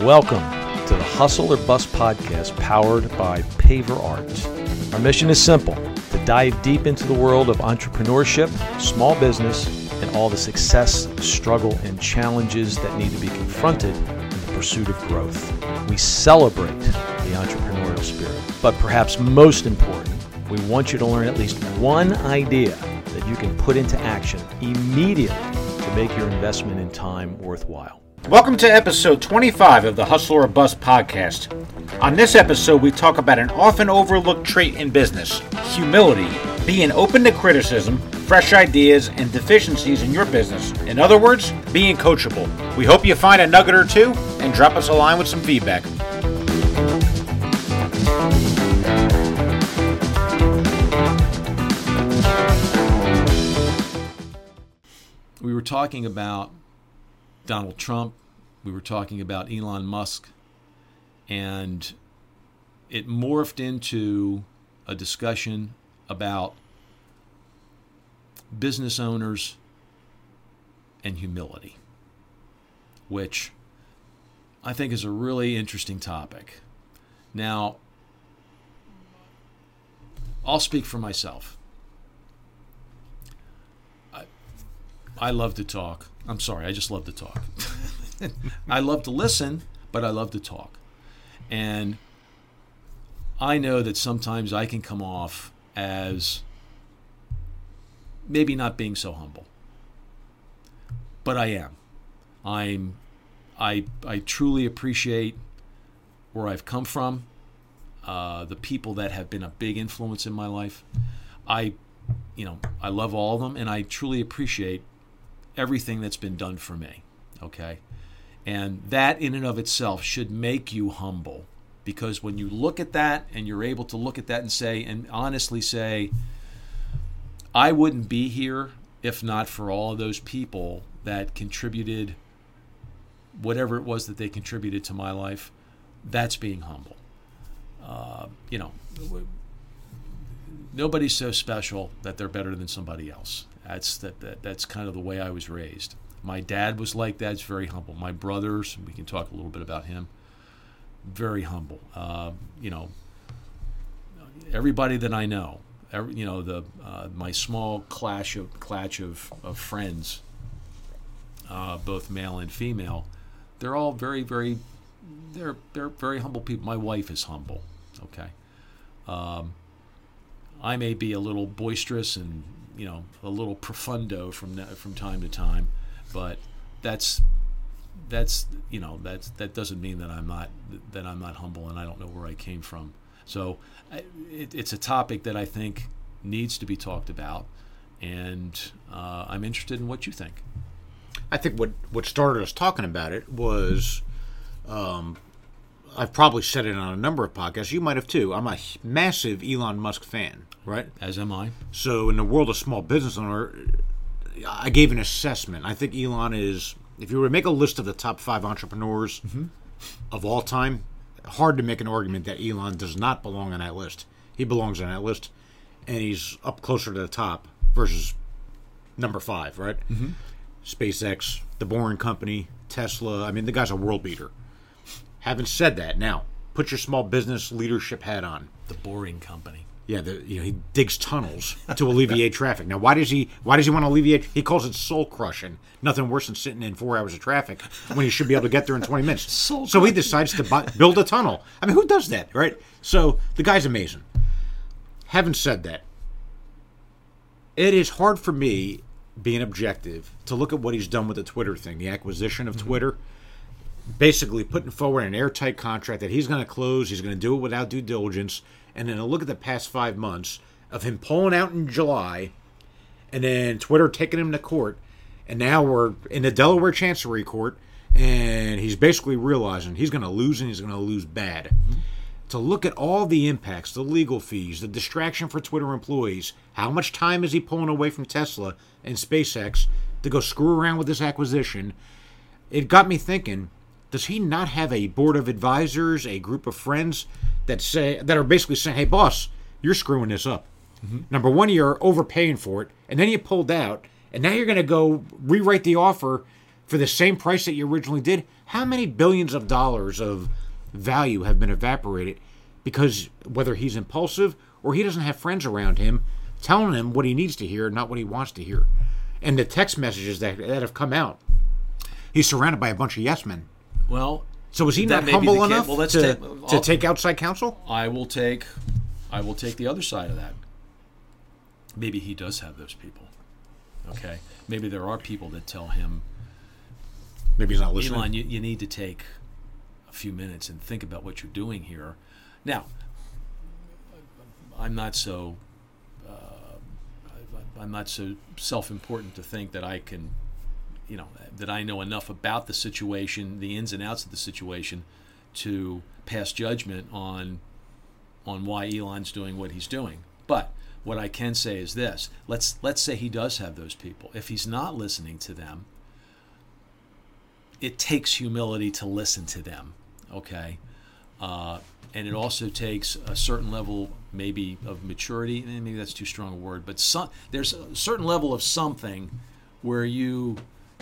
Welcome to the Hustle or Bust podcast powered by Paver Art. Our mission is simple to dive deep into the world of entrepreneurship, small business, and all the success, struggle, and challenges that need to be confronted in the pursuit of growth. We celebrate the entrepreneurial spirit, but perhaps most important, we want you to learn at least one idea that you can put into action immediately to make your investment in time worthwhile. Welcome to episode 25 of the Hustle or Bust podcast. On this episode, we talk about an often overlooked trait in business humility, being open to criticism, fresh ideas, and deficiencies in your business. In other words, being coachable. We hope you find a nugget or two and drop us a line with some feedback. We were talking about Donald Trump, we were talking about Elon Musk, and it morphed into a discussion about business owners and humility, which I think is a really interesting topic. Now, I'll speak for myself. I, I love to talk. I'm sorry, I just love to talk. I love to listen, but I love to talk. And I know that sometimes I can come off as maybe not being so humble. But I am. I'm I I truly appreciate where I've come from, uh, the people that have been a big influence in my life. I you know, I love all of them and I truly appreciate everything that's been done for me. Okay? And that in and of itself should make you humble because when you look at that and you're able to look at that and say and honestly say I wouldn't be here if not for all of those people that contributed whatever it was that they contributed to my life. That's being humble. Uh, you know, nobody's so special that they're better than somebody else. That's that, that that's kind of the way I was raised. My dad was like that. He's very humble. My brothers, we can talk a little bit about him. Very humble. Uh, you know, everybody that I know, every, you know, the uh, my small clash of clash of, of friends, uh, both male and female, they're all very very, they're they're very humble people. My wife is humble. Okay. Um, I may be a little boisterous and you know a little profundo from from time to time, but that's that's you know that that doesn't mean that I'm not that I'm not humble and I don't know where I came from. So it, it's a topic that I think needs to be talked about, and uh, I'm interested in what you think. I think what what started us talking about it was. Um, I've probably said it on a number of podcasts. You might have too. I'm a massive Elon Musk fan, right? As am I. So, in the world of small business owner, I gave an assessment. I think Elon is, if you were to make a list of the top five entrepreneurs mm-hmm. of all time, hard to make an argument that Elon does not belong on that list. He belongs on that list, and he's up closer to the top versus number five, right? Mm-hmm. SpaceX, the Boring Company, Tesla. I mean, the guy's a world beater. Having said that, now put your small business leadership hat on. The Boring Company. Yeah, the, you know he digs tunnels to alleviate traffic. Now, why does he? Why does he want to alleviate? He calls it soul crushing. Nothing worse than sitting in four hours of traffic when he should be able to get there in twenty minutes. so he decides to buy, build a tunnel. I mean, who does that, right? So the guy's amazing. Having said that, it is hard for me, being objective, to look at what he's done with the Twitter thing, the acquisition of mm-hmm. Twitter basically putting forward an airtight contract that he's going to close. He's going to do it without due diligence. And then a look at the past five months of him pulling out in July, and then Twitter taking him to court, and now we're in the Delaware Chancery Court, and he's basically realizing he's going to lose and he's going to lose bad. To look at all the impacts, the legal fees, the distraction for Twitter employees, how much time is he pulling away from Tesla and SpaceX to go screw around with this acquisition? It got me thinking does he not have a board of advisors, a group of friends that say that are basically saying, "Hey, boss, you're screwing this up. Mm-hmm. Number one, you're overpaying for it, and then you pulled out, and now you're going to go rewrite the offer for the same price that you originally did, how many billions of dollars of value have been evaporated because whether he's impulsive or he doesn't have friends around him telling him what he needs to hear, not what he wants to hear. And the text messages that, that have come out, he's surrounded by a bunch of yes men. Well, So was he not humble enough well, let's to, take- to take outside counsel? I will take I will take the other side of that. Maybe he does have those people. Okay. Maybe there are people that tell him, Maybe he's not listening. Elon, you, you need to take a few minutes and think about what you're doing here. Now, I'm not so uh, I'm not so self-important to think that I can, you know, that I know enough about the situation, the ins and outs of the situation, to pass judgment on on why Elon's doing what he's doing. But what I can say is this: let's let's say he does have those people. If he's not listening to them, it takes humility to listen to them. Okay. Uh, and it also takes a certain level, maybe of maturity. eh, Maybe that's too strong a word, but some, there's a certain level of something where you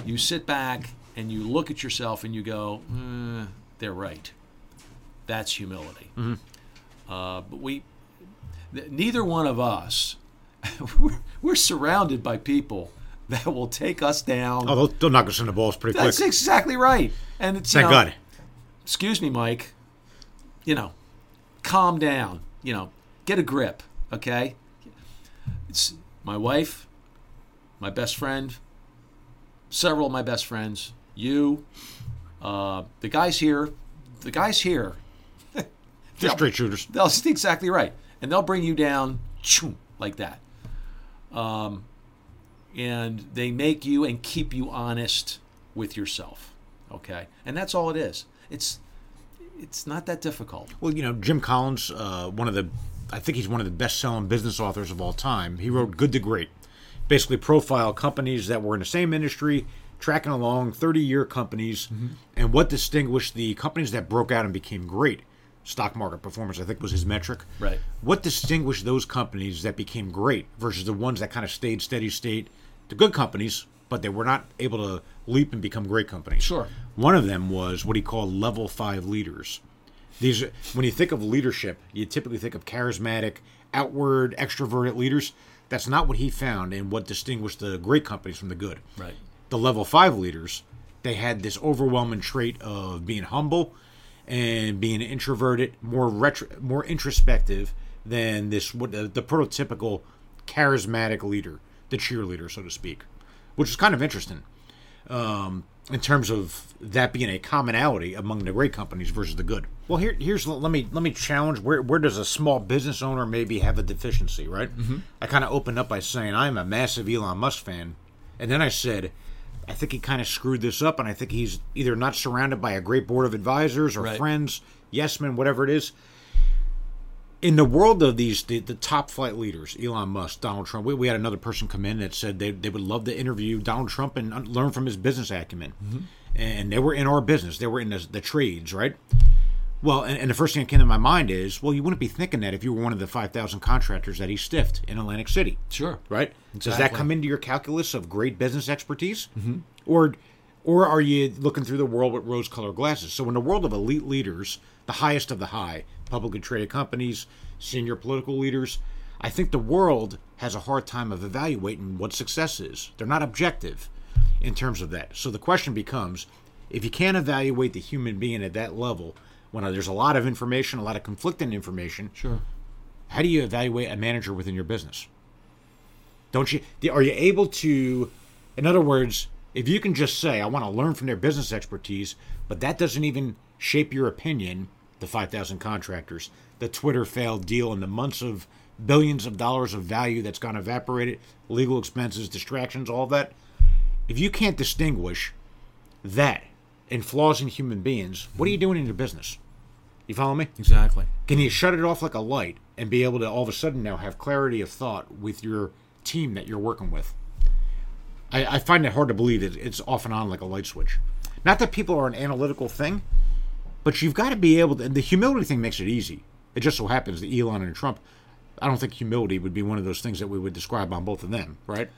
you sit back and you look at yourself and you go, eh, "They're right." That's humility. Uh, but we, th- neither one of us, we're, we're surrounded by people that will take us down. Oh, they'll, they'll knock us in the balls pretty That's quick. That's exactly right. And it's you Thank know, God. excuse me, Mike. You know, calm down. You know, get a grip. Okay. It's my wife, my best friend, several of my best friends, you, uh, the guys here, the guys here. They're straight shooters. They'll exactly right, and they'll bring you down like that. Um, and they make you and keep you honest with yourself. Okay, and that's all it is. It's it's not that difficult. Well, you know, Jim Collins, uh, one of the, I think he's one of the best-selling business authors of all time. He wrote Good to Great, basically profile companies that were in the same industry, tracking along 30-year companies, mm-hmm. and what distinguished the companies that broke out and became great. Stock market performance, I think, was his mm-hmm. metric. Right. What distinguished those companies that became great versus the ones that kind of stayed steady state? The good companies, but they were not able to leap and become great companies. Sure. One of them was what he called level five leaders. These, when you think of leadership, you typically think of charismatic, outward, extroverted leaders. That's not what he found, and what distinguished the great companies from the good. Right. The level five leaders, they had this overwhelming trait of being humble and being introverted, more retro, more introspective than this what the, the prototypical charismatic leader, the cheerleader, so to speak, which is kind of interesting um, in terms of that being a commonality among the great companies versus the good. Well, here, here's let me let me challenge where where does a small business owner maybe have a deficiency, right? Mm-hmm. I kind of opened up by saying I'm a massive Elon Musk fan, and then I said. I think he kind of screwed this up, and I think he's either not surrounded by a great board of advisors or Right. friends, yes men, whatever it is. In the world of these, the, the top flight leaders, Elon Musk, Donald Trump, we, we had another person come in that said they, they would love to interview Donald Trump and learn from his business acumen. And they were in our business, they were in the, the trades, right? Well, and, and the first thing that came to my mind is, well, you wouldn't be thinking that if you were one of the 5,000 contractors that he stiffed in Atlantic City Sure. right? Does that come into your calculus of great business expertise, mm-hmm. or or are you looking through the world with rose-colored glasses? So, in the world of elite leaders, the highest of the high, publicly traded companies, senior political leaders, I think the world has a hard time of evaluating what success is. They're not objective in terms of that. So the question becomes, if you can't evaluate the human being at that level, when there's a lot of information, a lot of conflicting information, Sure. how do you evaluate a manager within your business? Don't you? Are you able to? In other words, if you can just say, "I want to learn from their business expertise," but that doesn't even shape your opinion. The five thousand contractors, the Twitter failed deal, and the months of billions of dollars of value that's gone evaporated, legal expenses, distractions, all that. If you can't distinguish that and flaws in human beings, what are you doing in your business? You follow me? Exactly. Can you shut it off like a light and be able to all of a sudden now have clarity of thought with your team that you're working with? I, I find it hard to believe that it's off and on like a light switch. Not that people are an analytical thing, but you've got to be able to. And the humility thing makes it easy. It just so happens that Elon and Trump, I don't think humility would be one of those things that we would describe on both of them, right?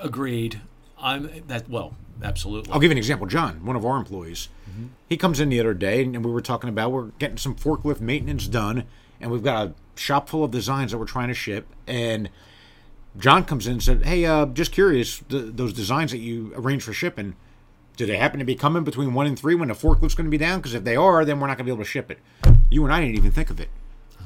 Agreed. I'm that well. absolutely. I'll give you an example. John, one of our employees, he comes in the other day, and we were talking about we're getting some forklift maintenance done, and we've got a shop full of designs that we're trying to ship. And John comes in and said, "Hey, uh, just curious, th those designs that you arranged for shipping, do they happen to be coming between one and three when the forklift's going to be down? Because if they are, then we're not going to be able to ship it." You and I didn't even think of it.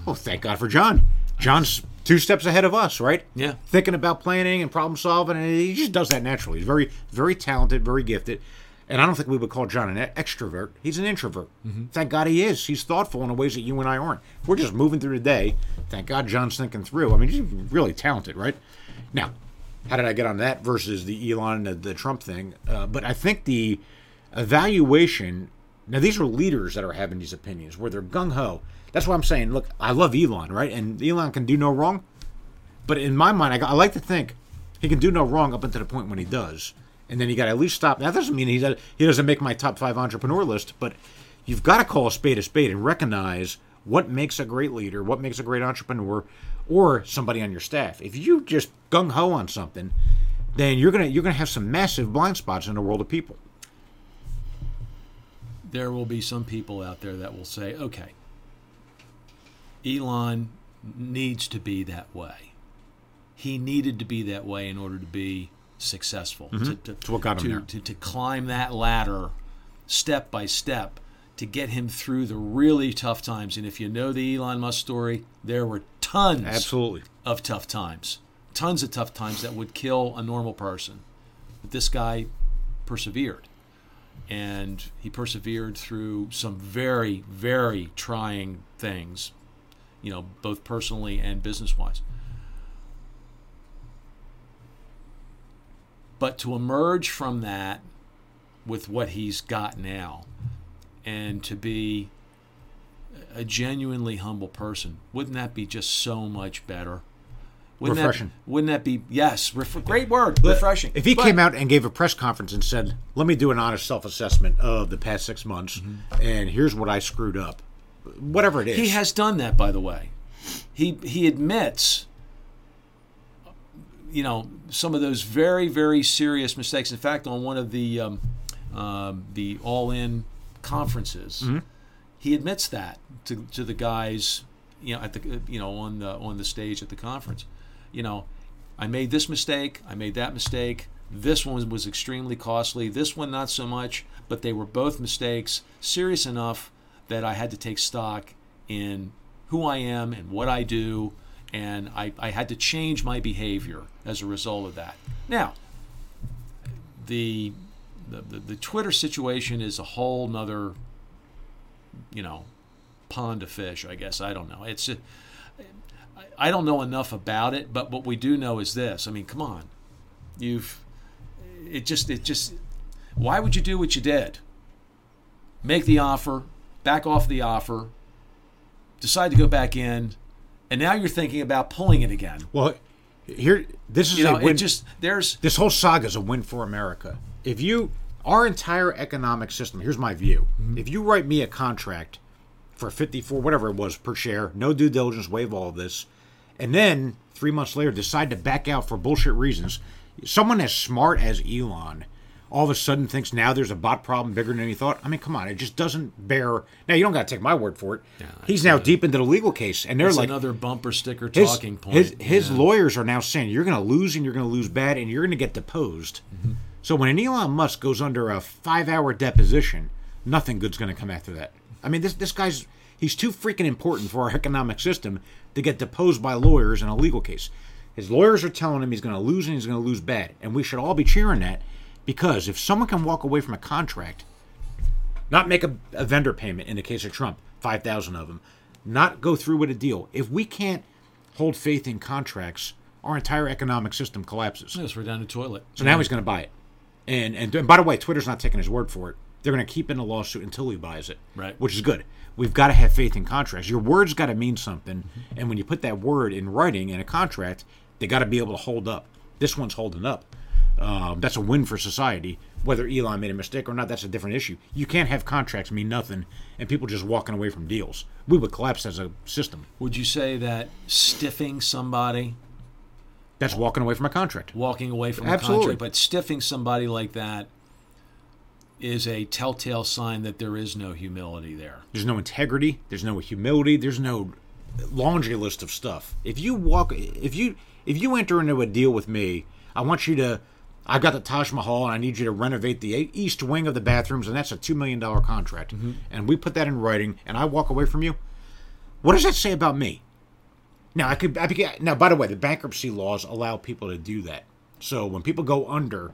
Oh, thank God for John. John's two steps ahead of us, right? Yeah. Thinking about planning and problem solving, and he just does that naturally. He's very, very talented, very gifted. And I don't think we would call John an extrovert. He's an introvert. Mm-hmm. Thank God he is. He's thoughtful in the ways that you and I aren't. We're just moving through the day. Thank God John's thinking through. I mean, he's really talented, right? Now, how did I get on that versus the Elon, the, the Trump thing? Uh, but I think the evaluation. Now, these are leaders that are having these opinions where they're gung ho. That's why I'm saying, look, I love Elon, right? And Elon can do no wrong. But in my mind, I, I like to think he can do no wrong up until the point when he does, and then you got to at least stop. That doesn't mean he he doesn't make my top five entrepreneur list, but you've got to call a spade a spade and recognize what makes a great leader, what makes a great entrepreneur, or somebody on your staff. If you just gung ho on something, then you're gonna you're gonna have some massive blind spots in the world of people. there will be some people out there that will say, okay, Elon needs to be that way. He needed to be that way in order to be successful. To, to, Mm-hmm. what got him to, there. To, to climb that ladder step by step to get him through the really tough times. And if you know the Elon Musk story, there were tons Absolutely. of tough times, tons of tough times that would kill a normal person. But this guy persevered. And he persevered through some very, very trying things, you know, both personally and business wise. But to emerge from that with what he's got now and to be a genuinely humble person, wouldn't that be just so much better? Wouldn't Refreshing. That, wouldn't that be yes? Ref- great word, refreshing. If he But- came out and gave a press conference and said, "Let me do an honest self-assessment of the past six months, and here's what I screwed up," whatever it is, He has done that, by the way. He he admits, you know, some of those very very serious mistakes. In fact, on one of the um, um, the all conferences, mm-hmm. he admits that to, to the guys, you know, at the you know on the on the stage at the conference. You know, I made this mistake. I made that mistake. This one was extremely costly. This one not so much. But they were both mistakes, serious enough that I had to take stock in who I am and what I do, and I, I had to change my behavior as a result of that. Now, the the, the, the Twitter situation is a whole nother, you know, pond of fish. I guess I don't know. It's uh, a, I don't know enough about it, but what we do know is this. I mean, come on, you've it just it just why would you do what you did? Make the offer, back off the offer, decide to go back in, and now you're thinking about pulling it again. Well, here, this is You know, a win. just there's this whole saga is a win for America. If you, our entire economic system, here's my view. Mm-hmm. If you write me a contract for 54, whatever it was per share, no due diligence, waive all of this, and then three months later decide to back out for bullshit reasons, someone as smart as Elon all of a sudden thinks now there's a bot problem bigger than he thought. I mean, come on, it just doesn't bear. Now you don't got to take my word for it. He's now deep into the legal case, and they're it's like, another bumper sticker his, talking point. His, his Yeah. lawyers are now saying you're going to lose and you're going to lose bad and you're going to get deposed. Mm-hmm. So when an Elon Musk goes under a five hour deposition, nothing good's going to come after that. I mean, this this guy's he's too freaking important for our economic system to get deposed by lawyers in a legal case. His lawyers are telling him he's going to lose and he's going to lose bad, and we should all be cheering that because if someone can walk away from a contract not make a, a vendor payment in the case of Trump, 5,000 of them, not go through with a deal. If we can't hold faith in contracts, our entire economic system collapses. Yes, we're down the toilet. So now he's going to buy it. And, and and by the way, Twitter's not taking his word for it. They're going to keep in the lawsuit until he buys it. Right. Which is good. We've got to have faith in contracts. Your word's got to mean something, mm-hmm. and when you put that word in writing in a contract, they got to be able to hold up. This one's holding up. Um, that's a win for society. Whether Elon made a mistake or not, that's a different issue. You can't have contracts mean nothing and people just walking away from deals. We would collapse as a system. Would you say that stiffing somebody, That's walking away from a contract. walking away from Absolutely. a contract, but stiffing somebody like that is a telltale sign that there is no humility there. There's no integrity. There's no humility. There's no laundry list of stuff. If you walk, if you if you enter into a deal with me, I want you to. I got the Taj Mahal, and I need you to renovate the east wing of the bathrooms, and that's a two million dollar contract. And we put that in writing, and I walk away from you. What does that say about me? Now I could. I could now, by the way, the bankruptcy laws allow people to do that. So when people go under,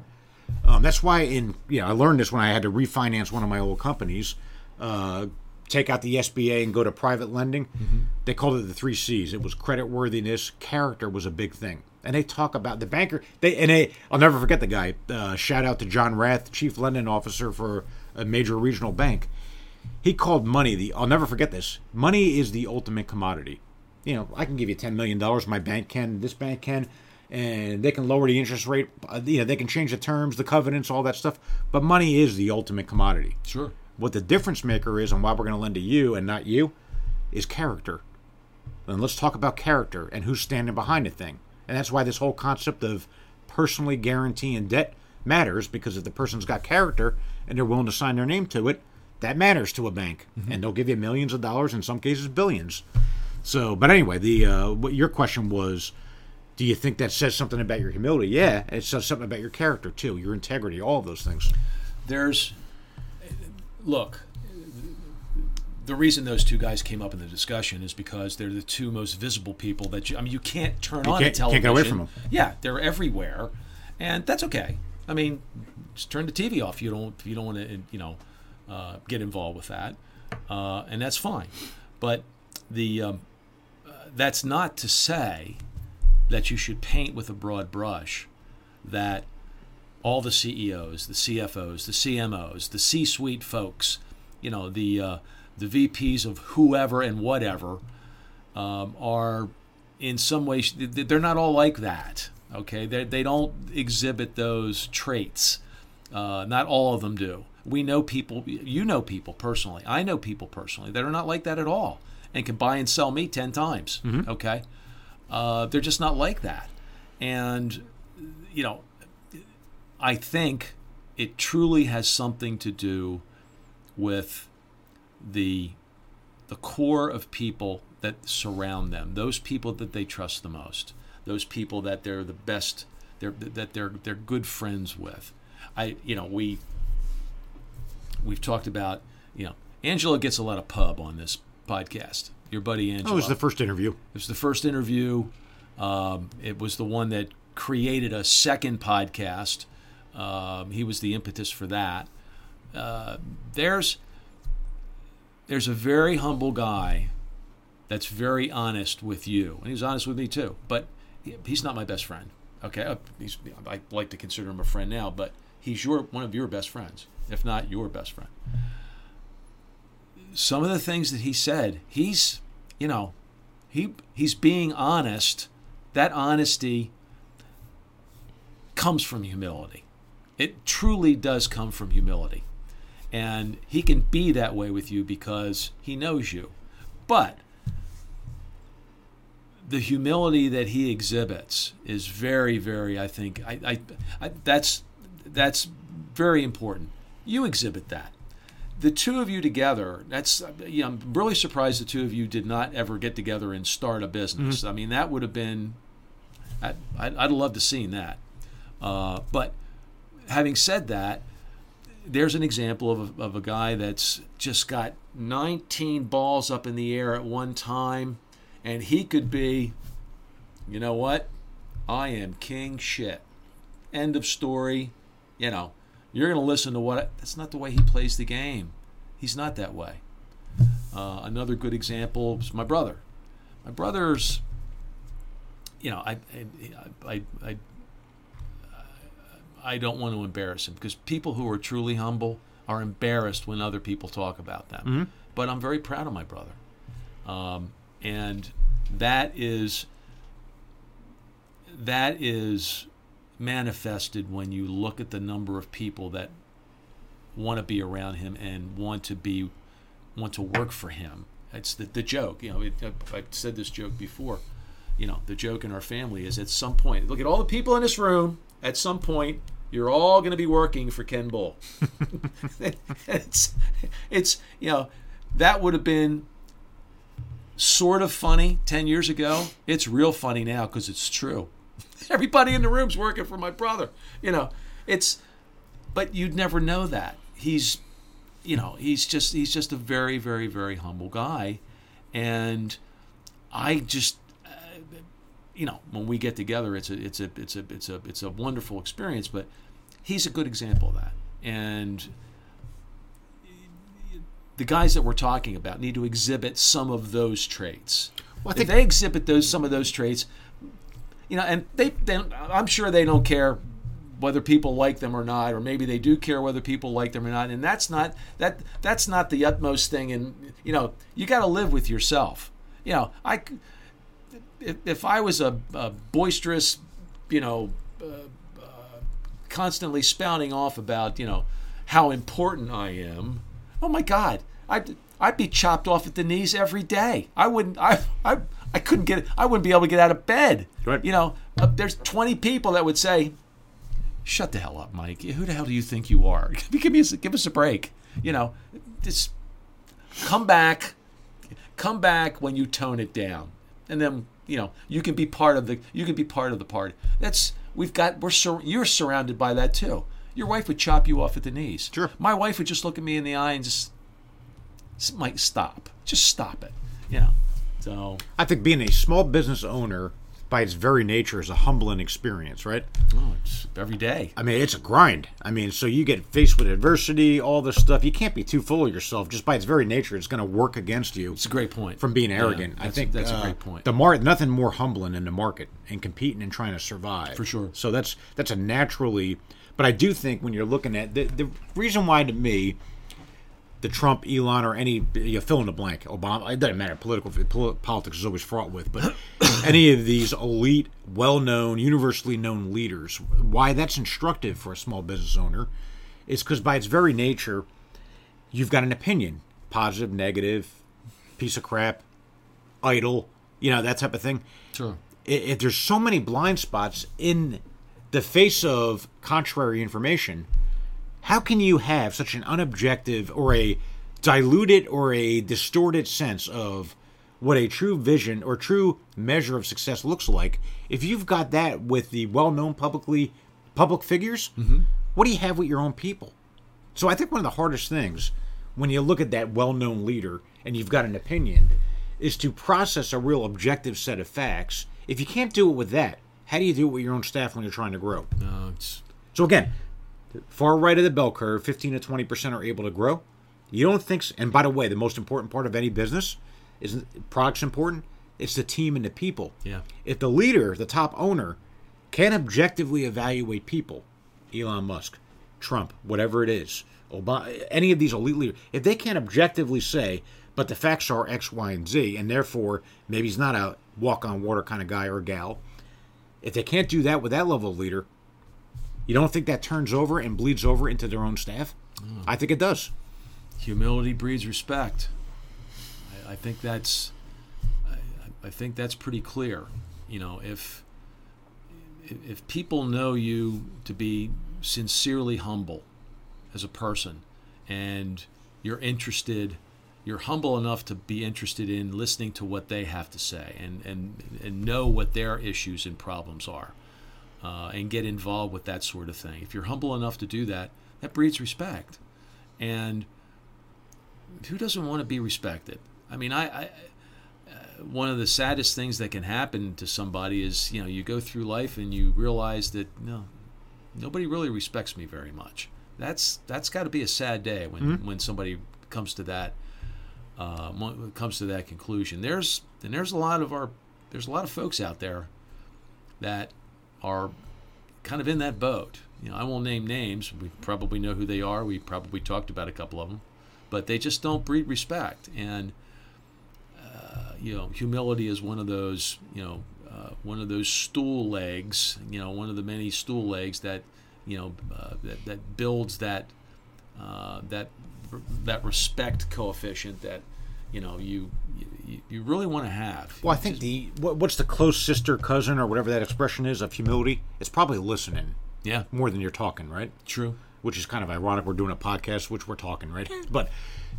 um, that's why in you know I learned this when I had to refinance one of my old companies, uh, take out the SBA and go to private lending. They called it the three C's. It was credit worthiness, character was a big thing, and they talk about the banker. They and they I'll never forget the guy. Uh, shout out to John Rath, chief lending officer for a major regional bank. He called money the. I'll never forget this. Money is the ultimate commodity. You know, I can give you ten million dollars. My bank can. This bank can and they can lower the interest rate. uh, You know, they can change the terms, the covenants, all that stuff. But money is the ultimate commodity. Sure. What the difference maker is, and why we're going to lend to you and not you, is character. And let's talk about character and who's standing behind the thing. And that's why this whole concept of personally guaranteeing debt matters because if the person's got character and they're willing to sign their name to it, that matters to a bank, and they'll give you millions of dollars, in some cases billions. So, but anyway, the uh, what your question was do you think that says something about your humility? Yeah, it says something about your character too, your integrity, all of those things. There's, look, the reason those two guys came up in the discussion is because they're the two most visible people that you. I mean, you can't turn on can't- a television. can't get away from 'em. Yeah, they're everywhere, and that's okay. I mean, just turn the TV off. You don't. If you don't want to, you know, uh, get involved with that, uh, and that's fine. But the um, uh, that's not to say that you should paint with a broad brush that all the CEOs, the CFOs, the CMOs, the C-suite folks, you know, the uh, the VPs of whoever and whatever um, are in some way they're not all like that. Okay, they they don't exhibit those traits. Uh, not all of them do. We know people. You know people personally. I know people personally that are not like that at all, and can buy and sell me ten times. Okay, uh, they're just not like that, and you know, I think it truly has something to do with the the core of people that surround them, those people that they trust the most, those people that they're the best, they're, that they're they're good friends with. I you know we we've talked about you know Angela gets a lot of pub on this podcast. Your buddy Angela. That was the first interview. It was the first interview. Um, it was the one that created a second podcast. Um, he was the impetus for that. Uh, there's there's a very humble guy that's very honest with you, and he's honest with me too. But he- he's not my best friend. Okay, Uh, he's, I like to consider him a friend now, but he's your one of your best friends, if not your best friend. Some of the things that he said, he's you know, he he's being honest. That honesty comes from humility. It truly does come from humility. And he can be that way with you because he knows you. But the humility that he exhibits is very, very, I think, I, I, I that's that's very important. You exhibit that. The two of you together, that's, you know, I'm really surprised the two of you did not ever get together and start a business. I mean, that would have been, I, I'd, I'd love to seen that. Uh, but having said that, there's an example of a, of a guy that's just got 19 balls up in the air at one time, and he could be, you know what? I am king shit. End of story. You know, you're going to listen to what. That's not the way he plays the game. He's not that way. Uh, another good example is my brother. My brother's, you know, I, I, I, I I don't want to embarrass him because people who are truly humble are embarrassed when other people talk about them. But I'm very proud of my brother, um, and that is that is manifested when you look at the number of people that want to be around him and want to be want to work for him. It's the, the joke, you know. It, I've said this joke before. You know, the joke in our family is at some point. Look at all the people in this room. At some point, You're all going to be working for Ken Bull. it's, it's, you know, that would have been sort of funny 10 years ago. It's real funny now because it's true. Everybody in the room's working for my brother. You know, it's, but you'd never know that. He's, you know, he's just, he's just a very, very, very humble guy. And I just, you know, when we get together, it's a, it's a, it's a, it's a, it's a wonderful experience. But he's a good example of that. And the guys that we're talking about need to exhibit some of those traits. Well, I if they exhibit those some of those traits, you know, and they, they I'm sure they don't care whether people like them or not, or maybe they do care whether people like them or not. And that's not that that's not the utmost thing. And you know, you got to live with yourself. You know, I if, if I was a, a boisterous, you know, uh, uh, constantly spouting off about you know how important I am, oh my God, I'd I'd be chopped off at the knees every day. I wouldn't. I I I couldn't get. I wouldn't be able to get out of bed. Right. You know, uh, there's 20 people that would say, "Shut the hell up, Mike. Who the hell do you think you are? give me a, give us a break." You know, just come back, come back when you tone it down, and then you know you can be part of the you can be part of the party. That's we've got we're sur- you're surrounded by that too. Your wife would chop you off at the knees. Sure. My wife would just look at me in the eye and just, might stop. Just stop it. You know. So I think being a small business owner, by its very nature, is a humbling experience, right? oh, it's every day. I mean, it's a grind. I mean, so you get faced with adversity, all this stuff. You can't be too full of yourself. Just by its very nature, it's going to work against you It's a great point. from being Yeah, arrogant. I think that's uh, a great point. The mar- nothing more humbling than the market and competing and trying to survive. For sure. So that's that's a naturally. But I do think when you're looking at the the reason why to me, the Trump, Elon, or any you fill in the blank, Obama, it doesn't matter. Political politics is always fraught with, but any of these elite, well-known, universally known leaders, why that's instructive for a small business owner, is because by its very nature, you've got an opinion, positive, negative, piece of crap, idle, you know that type of thing Sure. if there's so many blind spots in the face of contrary information, how can you have such an unobjective or a diluted or a distorted sense of what a true vision or true measure of success looks like? If you've got that with the well-known publicly public figures mm-hmm. what do you have with your own people? So i think one of the hardest things when you look at that well-known leader and you've got an opinion is to process a real objective set of facts. If you can't do it with that how do you do it with your own staff when you're trying to grow? No, it's so again, far right of the bell curve, 15 to 20 percent are able to grow. You don't think? s and by the way, the most important part of any business is products important. It's the team and the people. Yeah. If the leader, the top owner, can objectively evaluate people, Elon Musk, Trump, whatever it is, Obama, any of these elite leaders, if they can't objectively say, but the facts are X, Y, and Z, and therefore maybe he's not a walk on water kind of guy or gal. If they can't do that with that level of leader, you don't think that turns over and bleeds over into their own staff? I think it does. humility breeds respect. I, I think that's I, I think that's pretty clear. You know, if if if people know you to be sincerely humble as a person, and you're interested, you're humble enough to be interested in listening to what they have to say, and and and know what their issues and problems are, uh, and get involved with that sort of thing. If you're humble enough to do that, that breeds respect, and who doesn't want to be respected? I mean, I, I uh, one of the saddest things that can happen to somebody is you know you go through life and you realize that no, nobody really respects me very much. That's that's got to be a sad day when when somebody comes to that uh, comes to that conclusion. There's and there's a lot of our there's a lot of folks out there that are kind of in that boat. You know, I won't name names. We probably know who they are. We probably talked about a couple of them, but they just don't breed respect. And uh, you know, humility is one of those. You know, uh, one of those stool legs. You know, one of the many stool legs that you know uh, that, that builds that uh, that that respect coefficient that you know you you, you really want to have. Well, I think the what, what's the close sister, cousin, or whatever that expression is of humility? It's probably listening. Yeah. more than you're talking, right? True. Which is kind of ironic. We're doing a podcast, which we're talking, right? But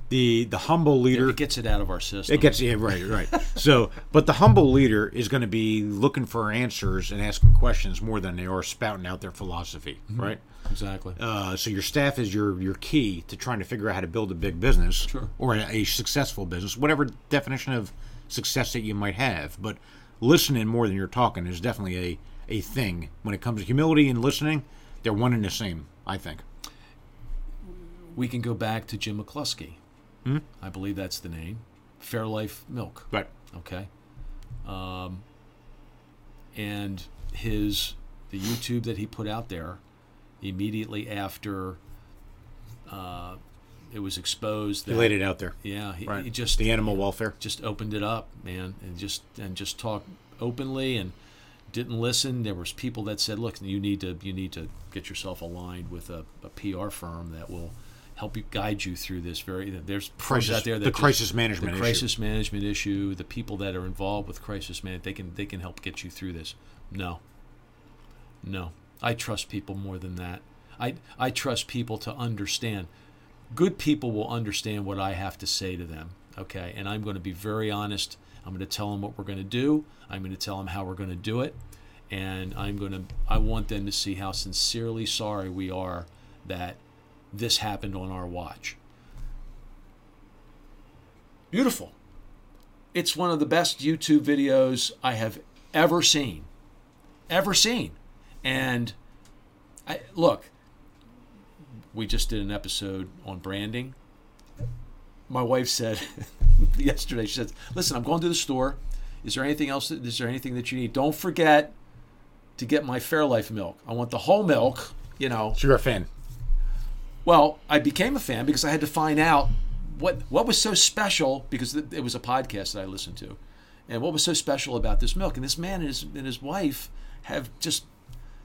the the humble leader It gets it out of our system. It gets yeah, right, right. so, but the humble leader is going to be looking for answers and asking questions more than they are spouting out their philosophy, right? exactly. Uh, so your staff is your your key to trying to figure out how to build a big business Sure. or a, a successful business, whatever definition of success that you might have. But listening more than you're talking is definitely a a thing when it comes to humility and listening. They're one and the same, I think. We can go back to Jim McCloskey. Hmm? I believe that's the name. Fairlife Milk. Right. Okay. Um, and his the YouTube that he put out there immediately after uh, it was exposed that he laid it out there, yeah he, right? he just the animal welfare. just opened it up, man, and just and just talked openly and didn't listen. There was people that said, "Look, you need to you need to get yourself aligned with a, a PR firm that will help you guide you through this." Very there's Crisis- out there that the just- crisis management the issue. crisis management issue, the people that are involved with crisis management, they can they can help get you through this. No, no, I trust people more than that. I I trust people to understand good people will understand what I have to say to them. Okay, and I'm going to be very honest. I'm going to tell them what we're going to do. I'm going to tell them how we're going to do it, and I'm going to. I want them to see how sincerely sorry we are that this happened on our watch. Beautiful. It's one of the best YouTube videos I have ever seen, ever seen, and I look we just did an episode on branding. My wife said yesterday, she said, "Listen, I'm going to the store. Is there anything else? Is there anything that you need? Don't forget to get my Fairlife milk. I want the whole milk. You know. A fan. Well, I became a fan because I had to find out what what was so special because it was a podcast that I listened to, and what was so special about this milk. And this man and his and his wife have just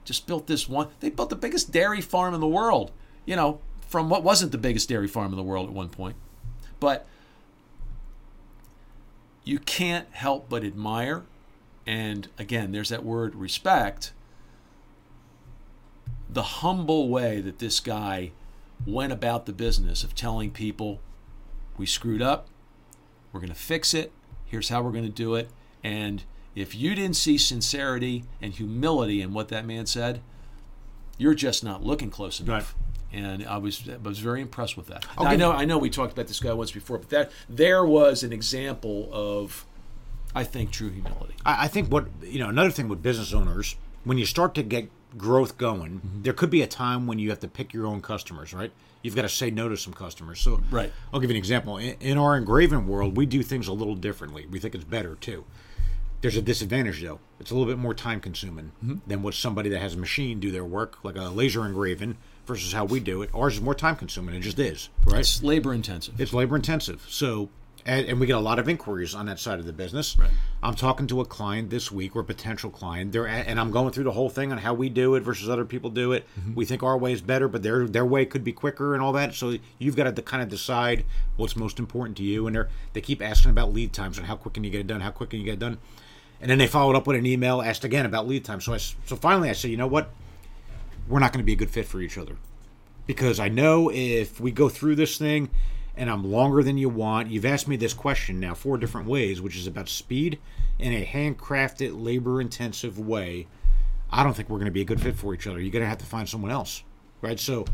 just built this one. They built the biggest dairy farm in the world. You know, from what wasn't the biggest dairy farm in the world at one point, but you can't help but admire. And again, there's that word respect. The humble way that this guy went about the business of telling people, we screwed up, we're going to fix it, here's how we're going to do it. And if you didn't see sincerity and humility in what that man said, you're just not looking close enough. And I was I was very impressed with that. Now, I know I know we talked about this guy once before, but that there was an example of, I think, true humility. I, I think what you know another thing with business owners when you start to get growth going, Mm-hmm. there could be a time when you have to pick your own customers, right? You've got to say no to some customers. So, Right. I'll give you an example. In, in our engraving world, we do things a little differently. We think it's better too. There's a disadvantage though. It's a little bit more time consuming Mm-hmm. than what somebody that has a machine do their work, like a laser engraving, versus how we do it. Ours is more time consuming. It just is, right? It's labor intensive. It's labor intensive. So, and, and we get a lot of inquiries on that side of the business. Right. I'm talking to a client this week or a potential client. They're at, and I'm going through the whole thing on how we do it versus other people do it. Mm-hmm. We think our way is better, but their their way could be quicker and all that. So you've got to kind of decide what's most important to you. And they they keep asking about lead times and how quick can you get it done? How quick can you get it done? And then they followed up with an email, asked again about lead time. So I, so finally I said, you know what? We're not going to be a good fit for each other because I know if we go through this thing and I'm longer than you want, you've asked me this question now four different ways, which is about speed in a handcrafted, labor intensive way. I don't think we're going to be a good fit for each other. You're going to have to find someone else, right? So,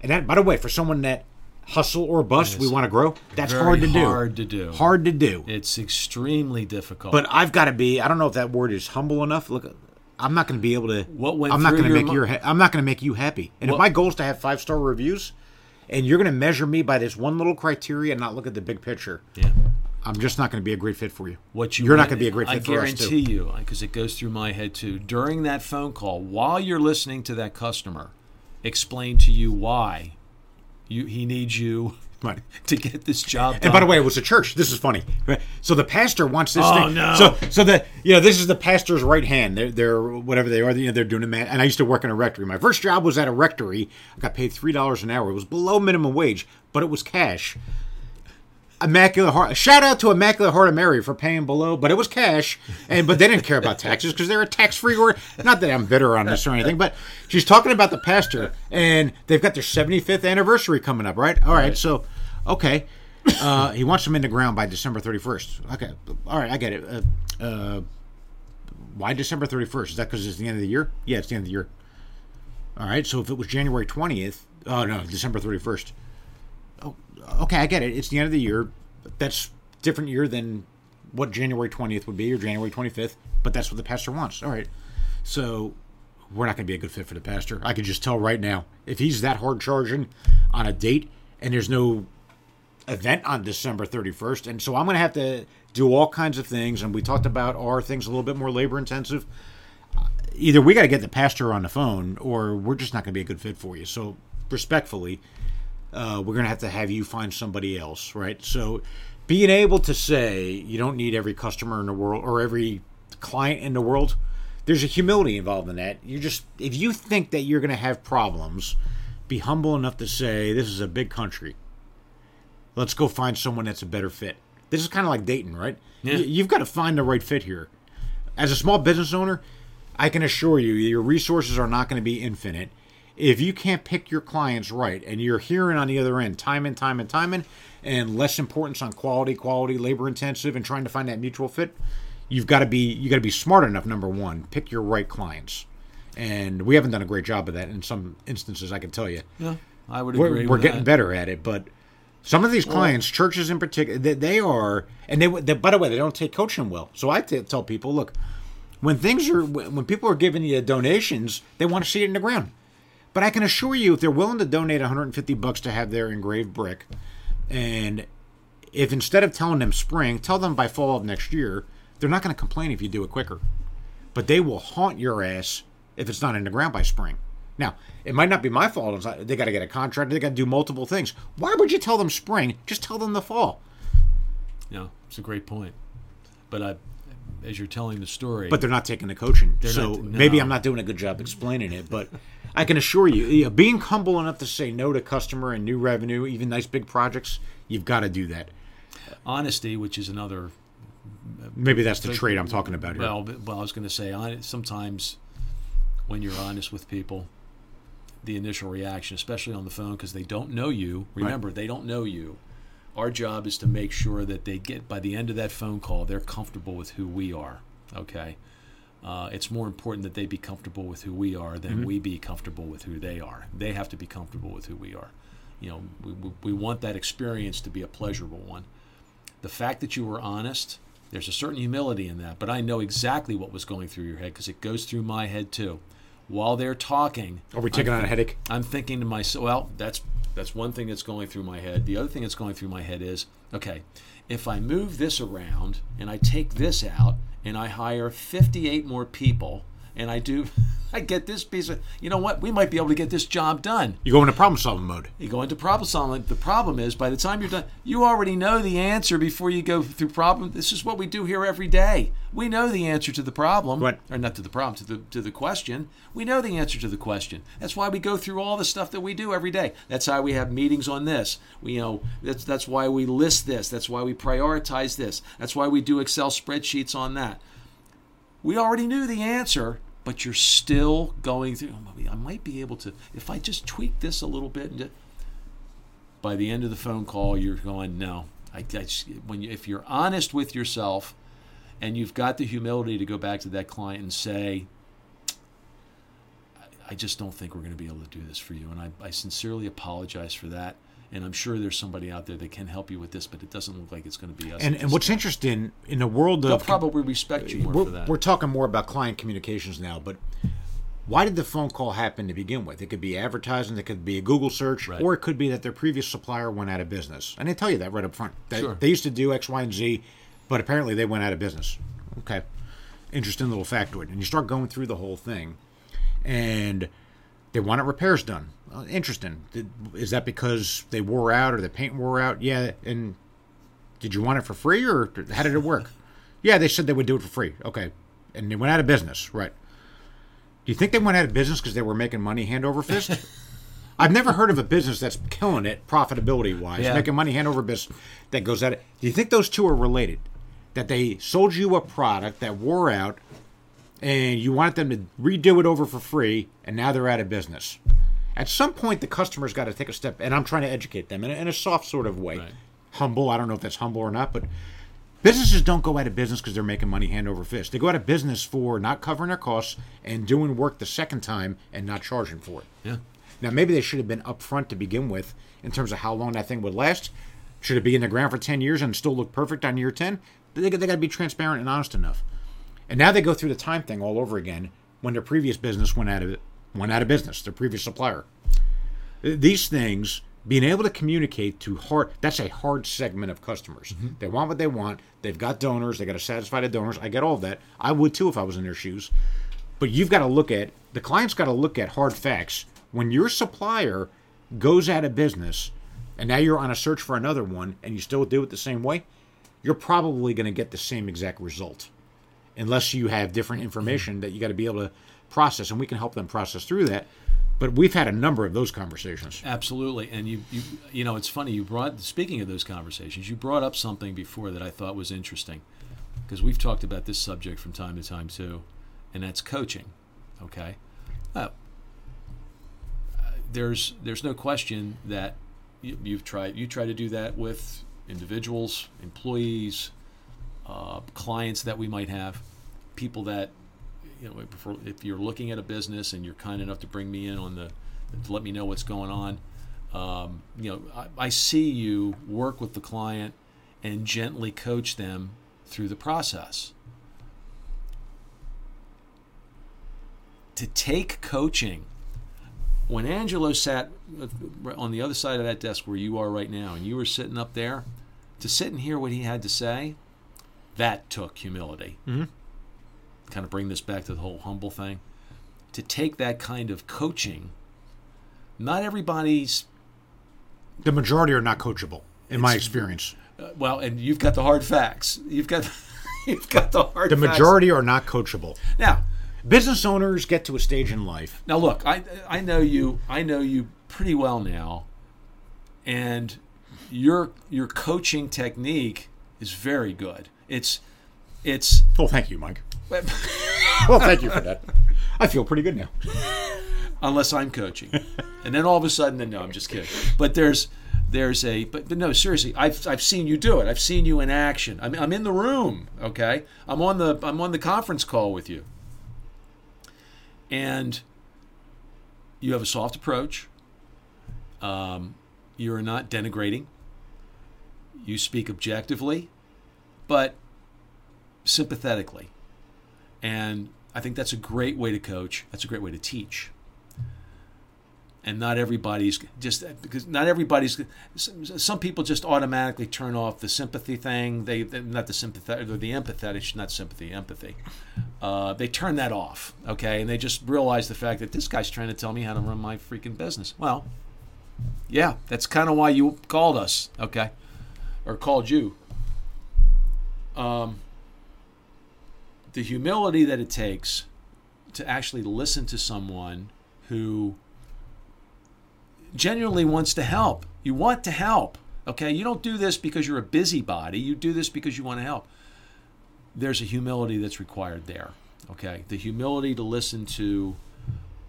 and that, by the way, for someone that hustle or bust, we want to grow, that's hard to do. hard to do. Hard to do. It's extremely difficult. But I've got to be. I don't know if that word is humble enough. Look, I'm not going to be able to. What went I'm not going to make mi- your. ha- I'm not going to make you happy. And What- if my goal is to have five star reviews, and you're going to measure me by this one little criteria and not look at the big picture, yeah. I'm just not going to be a great fit for you. what you You're not going to be a great I fit for us too. guarantee you, because it goes through my head too. During that phone call, while you're listening to that customer, explain to you why you he needs you Right. to get this job done. And by the way, it was a church. This is funny. So the pastor wants this Oh, thing. no. So so the you know this is the pastor's right hand. They're, they're whatever they are. You know they're doing a man. And I used to work in a rectory. My first job was at a rectory. I got paid three dollars an hour. It was below minimum wage, but it was cash. Immaculate Heart. Shout out to Immaculate Heart of Mary for paying below, but it was cash, and but they didn't care about taxes because they're a tax free. Or not that I'm bitter on this or anything, but she's talking about the pastor, and they've got their 75th anniversary coming up, right? All right, Right. so okay, uh, he wants them in the ground by December 31st. Okay, all right, I get it. Uh, uh, why December 31st? Is that because it's the end of the year? Yeah, it's the end of the year. All right, so if it was January 20th, oh no, December 31st. Oh, okay, I get it. It's the end of the year. That's different year than what January 20th would be or January 25th, but that's what the pastor wants. All right. So we're not going to be a good fit for the pastor. I can just tell right now. If he's that hard charging on a date and there's no event on December 31st, and so I'm going to have to do all kinds of things, and we talked about our things a little bit more labor intensive. Either we got to get the pastor on the phone, or we're just not going to be a good fit for you. So, respectfully, uh, we're going to have to have you find somebody else, right? So, being able to say you don't need every customer in the world or every client in the world, there's a humility involved in that. You just, if you think that you're going to have problems, be humble enough to say, this is a big country. Let's go find someone that's a better fit. This is kind of like dating, right? Yeah. You- You've got to find the right fit here. As a small business owner, I can assure you, your resources are not going to be infinite. If you can't pick your clients right and you're hearing on the other end time and time and time and, and less importance on quality, quality, labor intensive, and trying to find that mutual fit, you've got to be you got to be smart enough. Number one, pick your right clients, and we haven't done a great job of that in some instances. I can tell you Yeah, I would we're, we're with getting that. better at it but some of these clients churches in particular they, they are and they, they by the way they don't take coaching well. So i t- tell people look when things are when when people are giving you donations they want to see it in the ground. But i can assure you if they're willing to donate 150 bucks to have their engraved brick and if instead of telling them spring tell them by fall of next year they're not going to complain if you do it quicker. But they will haunt your ass if it's not in the ground by spring. Now, it might not be my fault. They got to get a contract. They got to do multiple things. Why would you tell them spring? Just tell them the fall. Yeah, it's a great point. But I, as you're telling the story, But they're not taking the coaching. So not- maybe. I'm not doing a good job explaining it. But I can assure you, you know, being humble enough to say no to customer and new revenue, even nice big projects, you've got to do that. honesty, which is another Maybe that's the trait I'm talking about here. Well, well, I was going to say, sometimes when you're honest with people, the initial reaction, especially on the phone, because they don't know you. Remember, they don't know you. Our job is to make sure that they get by the end of that phone call, they're comfortable with who we are. Okay. Uh, it's more important that they be comfortable with who we are than we be comfortable with who they are. They have to be comfortable with who we are. You know, we, we, we want that experience to be a pleasurable one the fact that you were honest, there's a certain humility in that, but I know exactly what was going through your head because it goes through my head too. While they're talking, Are we taking I'm, on a headache? I'm thinking to myself, well, that's that's one thing that's going through my head. The other thing that's going through my head is, okay, if I move this around and I take this out and I hire 58 more people and I do I get this piece of, you know what? We might be able to get this job done. You go into problem solving mode. You go into problem solving. The problem is, by the time you're done, you already know the answer before you go through problem. This is what we do here every day. We know the answer to the problem, Right. or not to the problem, to the to the question. We know the answer to the question. That's why we go through all the stuff that we do every day. That's how we have meetings on this. We you know that's that's why we list this. That's why we prioritize this. That's why we do Excel spreadsheets on that. We already knew the answer, but you're still going through. "Oh, I might be able to if I just tweak this a little bit. And ju-" by the end of the phone call, you're going, no. I, I just, when you, if you're honest with yourself, and you've got the humility to go back to that client and say, "I- I just don't think we're going to be able to do this for you, and I, I sincerely apologize for that. And I'm sure there's somebody out there that can help you with this, but it doesn't look like it's going to be us. And, and what's time." interesting in the world They'll of probably respect you more for that. we're talking more about client communications now, but why did the phone call happen to begin with? It could be advertising, it could be a Google search, Right. or it could be that their previous supplier went out of business. And they tell you that right up front. They, Sure. they used to do X, Y, and Z, but apparently they went out of business. Okay. Interesting little factoid. And you start going through the whole thing, and they wanted repairs done. Uh, interesting. Did, is that because they wore out or the paint wore out? Yeah. And did you want it for free or how did it work? yeah, they said they would do it for free. Okay. And they went out of business. Right. Do you think they went out of business because they were making money hand over fist? I've never heard of a business that's killing it profitability wise, Yeah. making money hand over business that goes at it. Do you think those two are related? That they sold you a product that wore out and you wanted them to redo it over for free and now they're out of business. At some point, the customer's got to take a step, and I'm trying to educate them in a, in a soft sort of way. Right. Humble, I don't know if that's humble or not, but businesses don't go out of business because they're making money hand over fist. They go out of business for not covering their costs and doing work the second time and not charging for it. Yeah. Now, maybe they should have been upfront to begin with in terms of how long that thing would last. Should it be in the ground for 10 years and still look perfect on year 10? But they, they got to be transparent and honest enough. And now they go through the time thing all over again when their previous business went out of went out of business, their previous supplier. These things, being able to communicate to hard that's a hard segment of customers. Mm-hmm. They want what they want. They've got donors, they got to satisfy the donors. I get all of that. I would too if I was in their shoes. But you've got to look at the client's got to look at hard facts. When your supplier goes out of business and now you're on a search for another one and you still do it the same way, you're probably going to get the same exact result. Unless you have different information that you got to be able to process and we can help them process through that. But we've had a number of those conversations. Absolutely, and you, you, you know, it's funny. You brought speaking of those conversations, you brought up something before that I thought was interesting, because we've talked about this subject from time to time too, and that's coaching. Okay, uh, there's there's no question that you, you've tried you try to do that with individuals, employees, uh, clients that we might have, people that you know if, if you're looking at a business and you're kind enough to bring me in on the to let me know what's going on. Um, you know, I, I see you work with the client and gently coach them through the process. To take coaching, when Angelo sat on the other side of that desk where you are right now, and you were sitting up there, to sit and hear what he had to say, that took humility. Mm-hmm. Kind of bring this back to the whole humble thing. To take that kind of coaching, not everybody's The majority are not coachable, in my experience. uh, well, and you've got the hard facts. You've got you've got the hard. The facts. majority are not coachable. Now, Business owners get to a stage in life. now look, I I know you. I know you pretty well now, and your your coaching technique is very good. It's it's Oh, thank you, Mike. Well, thank you for that. I feel pretty good now. unless I'm coaching, and then all of a sudden, then no, I'm just kidding. But there's there's a but, but no seriously I've, I've seen you do it i've seen you in action I'm, I'm in the room okay i'm on the i'm on the conference call with you and you have a soft approach um, you're not denigrating you speak objectively but sympathetically. And i think that's a great way to coach. That's a great way to teach. And not everybody's just because not everybody's some people just automatically turn off the sympathy thing. They not the sympathetic or the empathetic not sympathy empathy. Uh, they turn that off okay? And they just realize the fact that this guy's trying to tell me how to run my freaking business. Well yeah that's kind of why you called us okay? Or called you um, the humility that it takes to actually listen to someone who genuinely wants to help. You want to help. Okay, you don't do this because you're a busybody. You do this because you want to help. There's a humility that's required there. Okay, the humility to listen to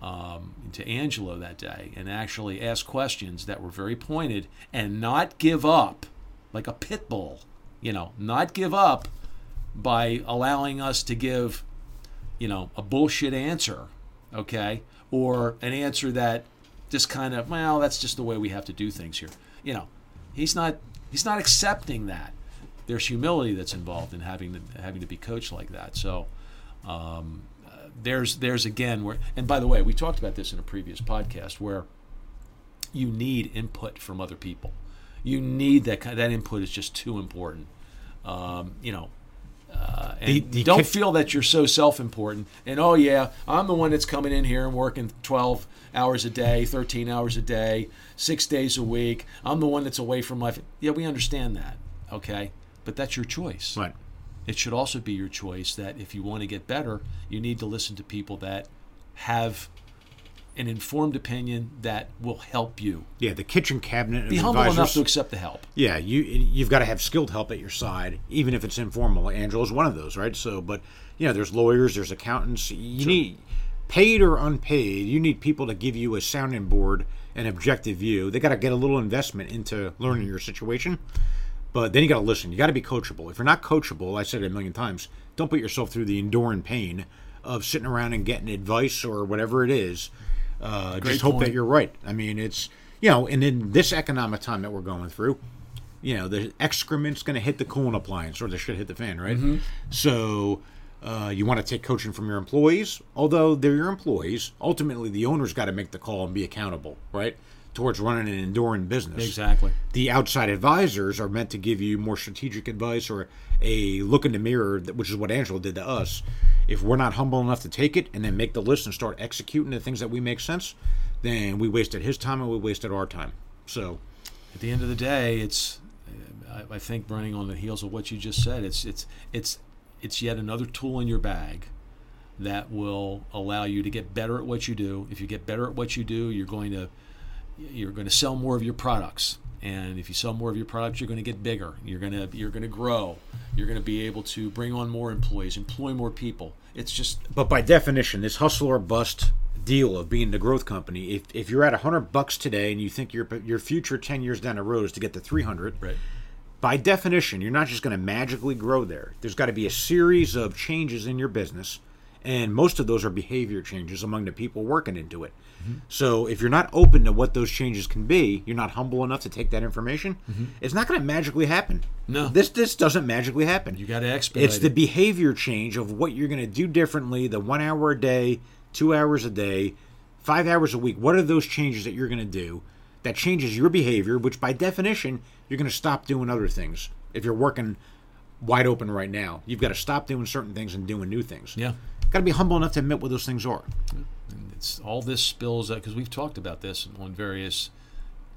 um, to Angelo that day and actually ask questions that were very pointed and not give up like a pit bull. You know, not give up by allowing us to give, you know, a bullshit answer. Okay, or an answer that just kind of well that's just the way we have to do things here. You know he's not he's not accepting that. There's humility that's involved in having to having to be coached like that. So um, there's there's again where and by the way we talked about this in a previous podcast where you need input from other people. You need that that input is just too important um, you know uh, and The- the don't kick- feel that you're so self-important. And oh yeah i'm the one that's coming in here and working 12 hours a day 13 hours a day six days a week. I'm the one that's away from life. Yeah we understand that okay? But that's your choice. Right. it should also be your choice that if you want to get better you need to listen to people that have an informed opinion that will help you. Yeah, the kitchen cabinet. Be humble advisors, enough to accept the help. Yeah, you you've got to have skilled help at your side, even if it's informal. Angelo's one of those, right? So, but you know, there's lawyers, there's accountants. You need paid or unpaid. You need people to give you a sounding board, an objective view. They got to get a little investment into learning your situation, but then you got to listen. You got to be coachable. If you're not coachable, I said it a million times. Don't put yourself through the enduring pain of sitting around and getting advice or whatever it is. Uh, just hope point. that you're right. I mean, it's you know, and in this economic time that we're going through, you know, the excrement's going to hit the cooling appliance or the shit hit the fan, right? So uh, you want to take coaching from your employees, although they're your employees. Ultimately, the owner's got to make the call and be accountable, right, towards running an enduring business. Exactly. The outside advisors are meant to give you more strategic advice or a look in the mirror, which is what Angelo did to us. If we're not humble enough to take it and then make the list and start executing the things that we make sense, then we wasted his time and we wasted our time. So, At the end of the day, it's I, I think running on the heels of what you just said, it's it's it's it's yet another tool in your bag that will allow you to get better at what you do. If you get better at what you do, you're going to you're going to sell more of your products. And if you sell more of your products, you're going to get bigger. You're going to you're going to grow. You're going to be able to bring on more employees, employ more people. It's just but by definition, this hustle or bust deal of being the growth company, if, if you're at 100 bucks today and you think your your future 10 years down the road is to get to 300, right. by definition, you're not just going to magically grow there. There's got to be a series of changes in your business, and most of those are behavior changes among the people working into it. Mm-hmm. So if you're not open to what those changes can be, you're not humble enough to take that information. Mm-hmm. It's not going to magically happen. No. this this doesn't magically happen. You got to expedite It's the it. behavior change of what you're going to do differently. The one hour a day, two hours a day, five hours a week. What are those changes that you're going to do that changes your behavior? Which by definition, you're going to stop doing other things. If you're working wide open right now, you've got to stop doing certain things and doing new things. Yeah. Got to be humble enough to admit what those things are. It's all this spills out because we've talked about this on various.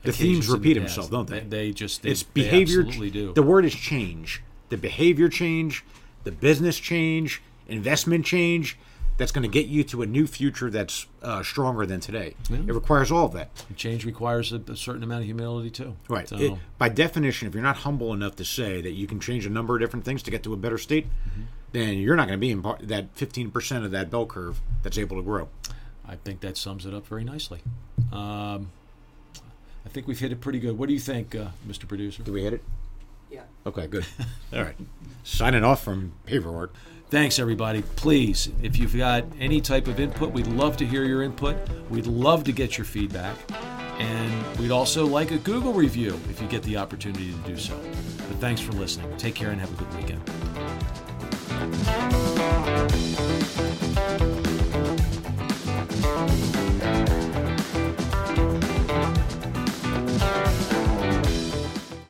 The themes in the repeat themselves, don't they? They, just they, it's they behavior. absolutely do. The word is change. The behavior change, the business change, investment change. That's going to get you to a new future that's uh, stronger than today. It requires all of that. Change requires a, a certain amount of humility too. Right. So, It- by definition, if you're not humble enough to say that you can change a number of different things to get to a better state, Mm-hmm. Then you're not going to be in part, that 15% of that bell curve that's able to grow. I think that sums it up very nicely. Um, I think we've hit it pretty good. What do you think, uh, Mr. Producer? Did we hit it? Yeah. Okay, good. all right. Signing off from paperwork. Thanks, everybody. Please, if you've got any type of input, we'd love to hear your input. We'd love to get your feedback. And we'd also like a Google review if you get the opportunity to do so. But thanks for listening. Take care and have a good weekend. Thank you.